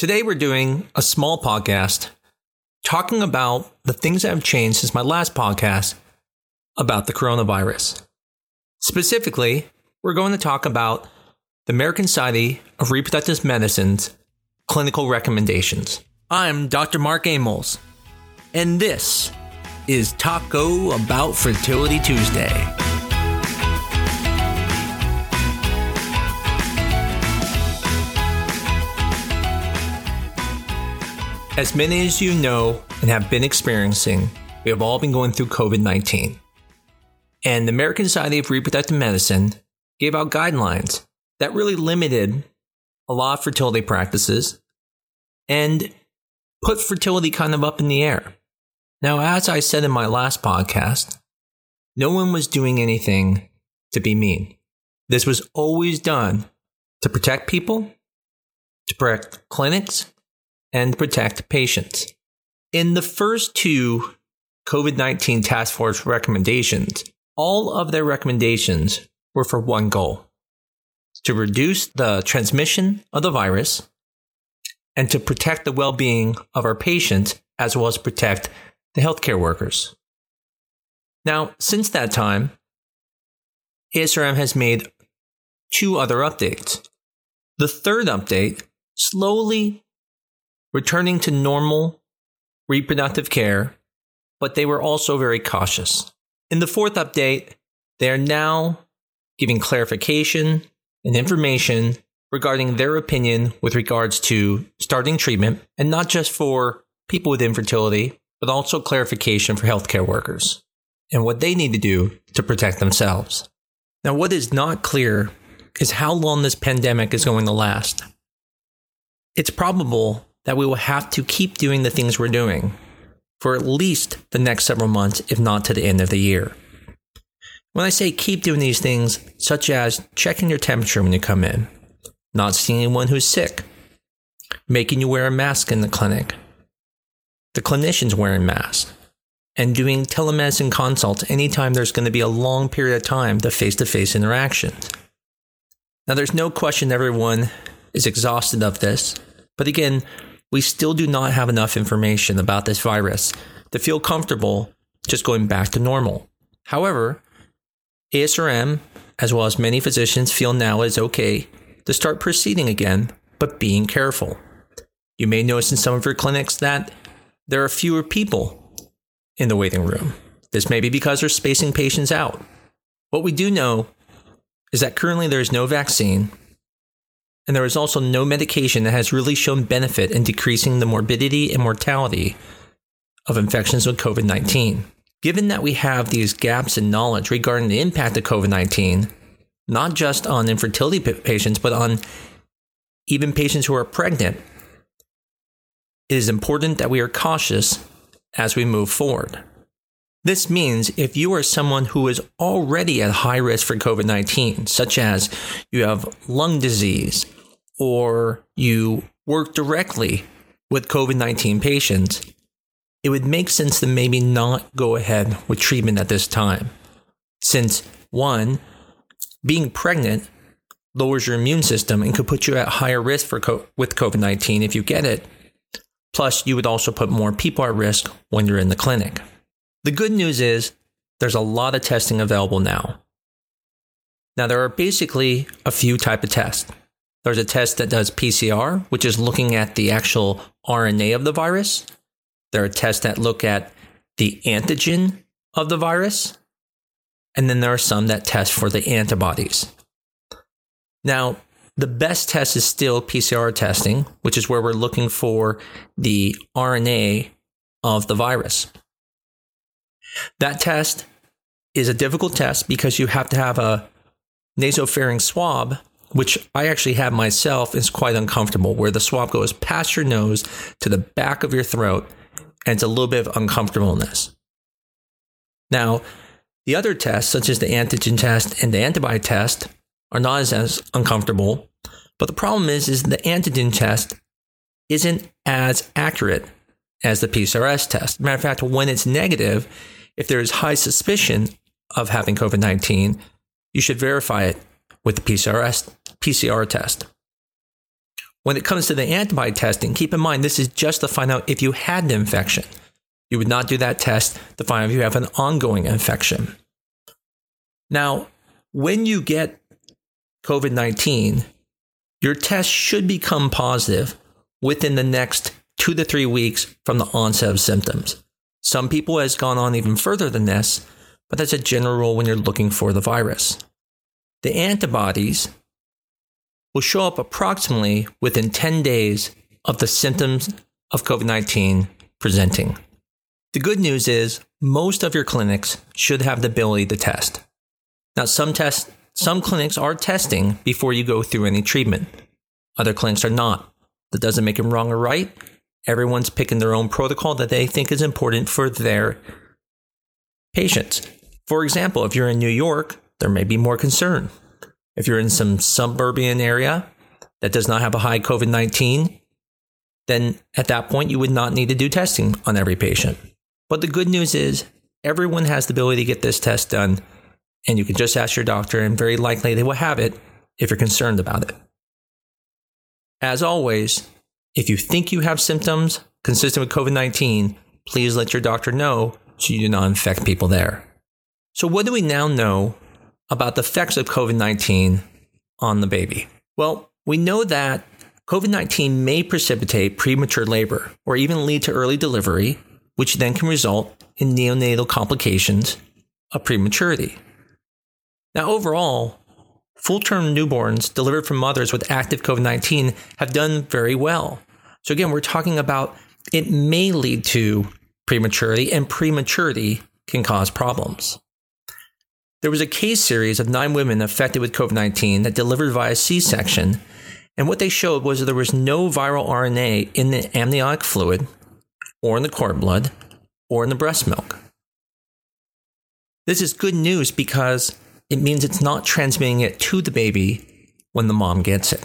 Today, we're doing a small podcast talking about the things that have changed since my last podcast about the coronavirus. Specifically, we're going to talk about the American Society of Reproductive Medicine's clinical recommendations. I'm Dr. Mark Amols, and this is Taco About Fertility Tuesday. As many as you know and have been experiencing, we have all been going through COVID 19. And the American Society of Reproductive Medicine gave out guidelines that really limited a lot of fertility practices and put fertility kind of up in the air. Now, as I said in my last podcast, no one was doing anything to be mean. This was always done to protect people, to protect clinics, and protect patients. In the first two COVID 19 task force recommendations, all of their recommendations were for one goal to reduce the transmission of the virus and to protect the well being of our patients as well as protect the healthcare workers. Now, since that time, ASRM has made two other updates. The third update slowly returning to normal reproductive care, but they were also very cautious. In the fourth update, they are now giving clarification and information regarding their opinion with regards to starting treatment, and not just for people with infertility, but also clarification for healthcare workers and what they need to do to protect themselves. Now, what is not clear is how long this pandemic is going to last. It's probable that we will have to keep doing the things we're doing for at least the next several months, if not to the end of the year. When I say keep doing these things, such as checking your temperature when you come in, not seeing anyone who's sick, making you wear a mask in the clinic, the clinicians wearing masks, and doing telemedicine consults anytime there's going to be a long period of time to face to face interactions. Now, there's no question everyone is exhausted of this, but again, we still do not have enough information about this virus to feel comfortable just going back to normal. However, ASRM, as well as many physicians, feel now is okay to start proceeding again, but being careful. You may notice in some of your clinics that there are fewer people in the waiting room. This may be because they're spacing patients out. What we do know is that currently there is no vaccine and there is also no medication that has really shown benefit in decreasing the morbidity and mortality of infections with COVID 19. Given that we have these gaps in knowledge regarding the impact of COVID 19, not just on infertility patients, but on even patients who are pregnant, it is important that we are cautious as we move forward. This means if you are someone who is already at high risk for COVID 19, such as you have lung disease, or you work directly with COVID 19 patients, it would make sense to maybe not go ahead with treatment at this time. Since, one, being pregnant lowers your immune system and could put you at higher risk for co- with COVID 19 if you get it. Plus, you would also put more people at risk when you're in the clinic. The good news is there's a lot of testing available now. Now, there are basically a few type of tests. There's a test that does PCR, which is looking at the actual RNA of the virus. There are tests that look at the antigen of the virus. And then there are some that test for the antibodies. Now, the best test is still PCR testing, which is where we're looking for the RNA of the virus. That test is a difficult test because you have to have a nasopharynx swab which I actually have myself, is quite uncomfortable, where the swab goes past your nose to the back of your throat, and it's a little bit of uncomfortableness. Now, the other tests, such as the antigen test and the antibody test, are not as, as uncomfortable. But the problem is, is the antigen test isn't as accurate as the PCRS test. Matter of fact, when it's negative, if there is high suspicion of having COVID 19, you should verify it with the PCRS PCR test. When it comes to the antibody testing, keep in mind this is just to find out if you had an infection. You would not do that test to find out if you have an ongoing infection. Now, when you get COVID 19, your test should become positive within the next two to three weeks from the onset of symptoms. Some people has gone on even further than this, but that's a general rule when you're looking for the virus. The antibodies will show up approximately within 10 days of the symptoms of COVID 19 presenting. The good news is most of your clinics should have the ability to test. Now, some tests, some clinics are testing before you go through any treatment. Other clinics are not. That doesn't make them wrong or right. Everyone's picking their own protocol that they think is important for their patients. For example, if you're in New York, there may be more concern. If you're in some suburban area that does not have a high COVID 19, then at that point you would not need to do testing on every patient. But the good news is everyone has the ability to get this test done, and you can just ask your doctor, and very likely they will have it if you're concerned about it. As always, if you think you have symptoms consistent with COVID 19, please let your doctor know so you do not infect people there. So, what do we now know about the effects of COVID 19 on the baby? Well, we know that COVID 19 may precipitate premature labor or even lead to early delivery, which then can result in neonatal complications of prematurity. Now, overall, full term newborns delivered from mothers with active COVID 19 have done very well. So, again, we're talking about it may lead to prematurity, and prematurity can cause problems. There was a case series of nine women affected with COVID 19 that delivered via C section, and what they showed was that there was no viral RNA in the amniotic fluid, or in the cord blood, or in the breast milk. This is good news because it means it's not transmitting it to the baby when the mom gets it.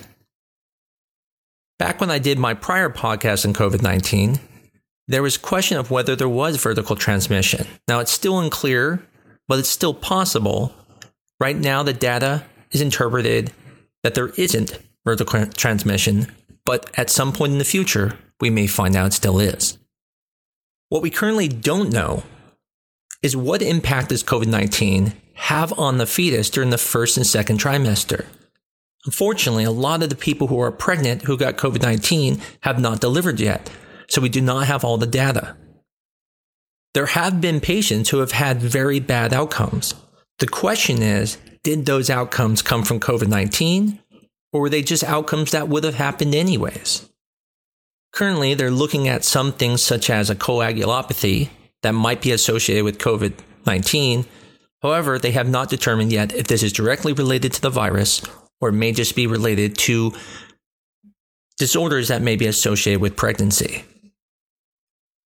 Back when I did my prior podcast on COVID 19, there was question of whether there was vertical transmission. Now it's still unclear but it's still possible. Right now, the data is interpreted that there isn't vertical transmission, but at some point in the future, we may find out it still is. What we currently don't know is what impact does COVID 19 have on the fetus during the first and second trimester? Unfortunately, a lot of the people who are pregnant who got COVID 19 have not delivered yet, so we do not have all the data. There have been patients who have had very bad outcomes. The question is did those outcomes come from COVID 19, or were they just outcomes that would have happened anyways? Currently, they're looking at some things such as a coagulopathy that might be associated with COVID 19. However, they have not determined yet if this is directly related to the virus or may just be related to disorders that may be associated with pregnancy.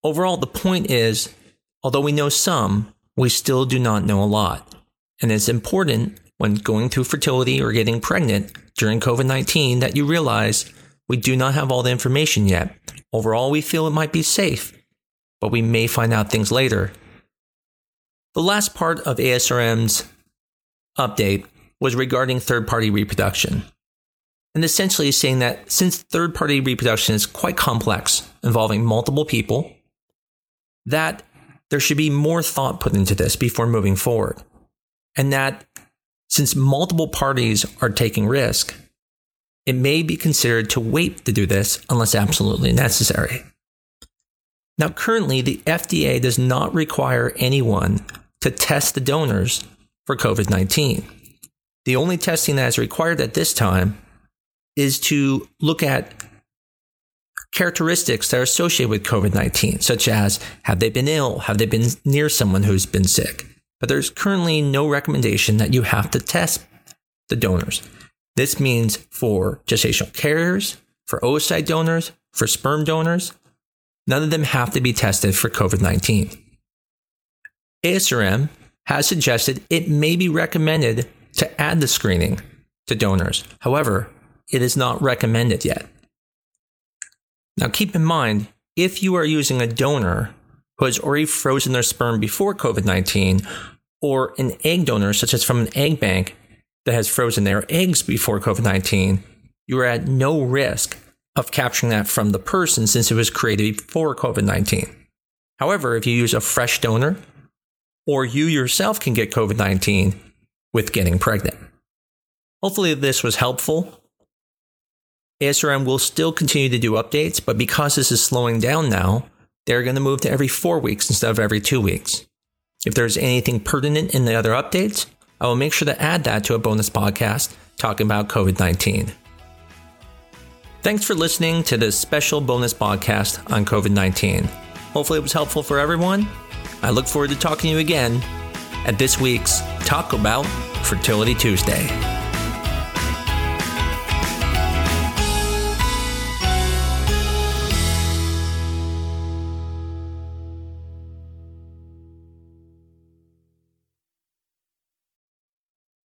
Overall, the point is Although we know some, we still do not know a lot. And it's important when going through fertility or getting pregnant during COVID 19 that you realize we do not have all the information yet. Overall, we feel it might be safe, but we may find out things later. The last part of ASRM's update was regarding third party reproduction. And essentially saying that since third party reproduction is quite complex, involving multiple people, that there should be more thought put into this before moving forward. And that since multiple parties are taking risk, it may be considered to wait to do this unless absolutely necessary. Now, currently, the FDA does not require anyone to test the donors for COVID 19. The only testing that is required at this time is to look at characteristics that are associated with COVID 19, such as have they been ill? Have they been near someone who's been sick? But there's currently no recommendation that you have to test the donors. This means for gestational carriers, for oocyte donors, for sperm donors, none of them have to be tested for COVID 19. ASRM has suggested it may be recommended to add the screening to donors. However, it is not recommended yet. Now, keep in mind, if you are using a donor who has already frozen their sperm before COVID 19, or an egg donor, such as from an egg bank that has frozen their eggs before COVID 19, you are at no risk of capturing that from the person since it was created before COVID 19. However, if you use a fresh donor, or you yourself can get COVID 19 with getting pregnant. Hopefully, this was helpful. ASRM will still continue to do updates, but because this is slowing down now, they're going to move to every four weeks instead of every two weeks. If there's anything pertinent in the other updates, I will make sure to add that to a bonus podcast talking about COVID 19. Thanks for listening to this special bonus podcast on COVID 19. Hopefully, it was helpful for everyone. I look forward to talking to you again at this week's Talk About Fertility Tuesday.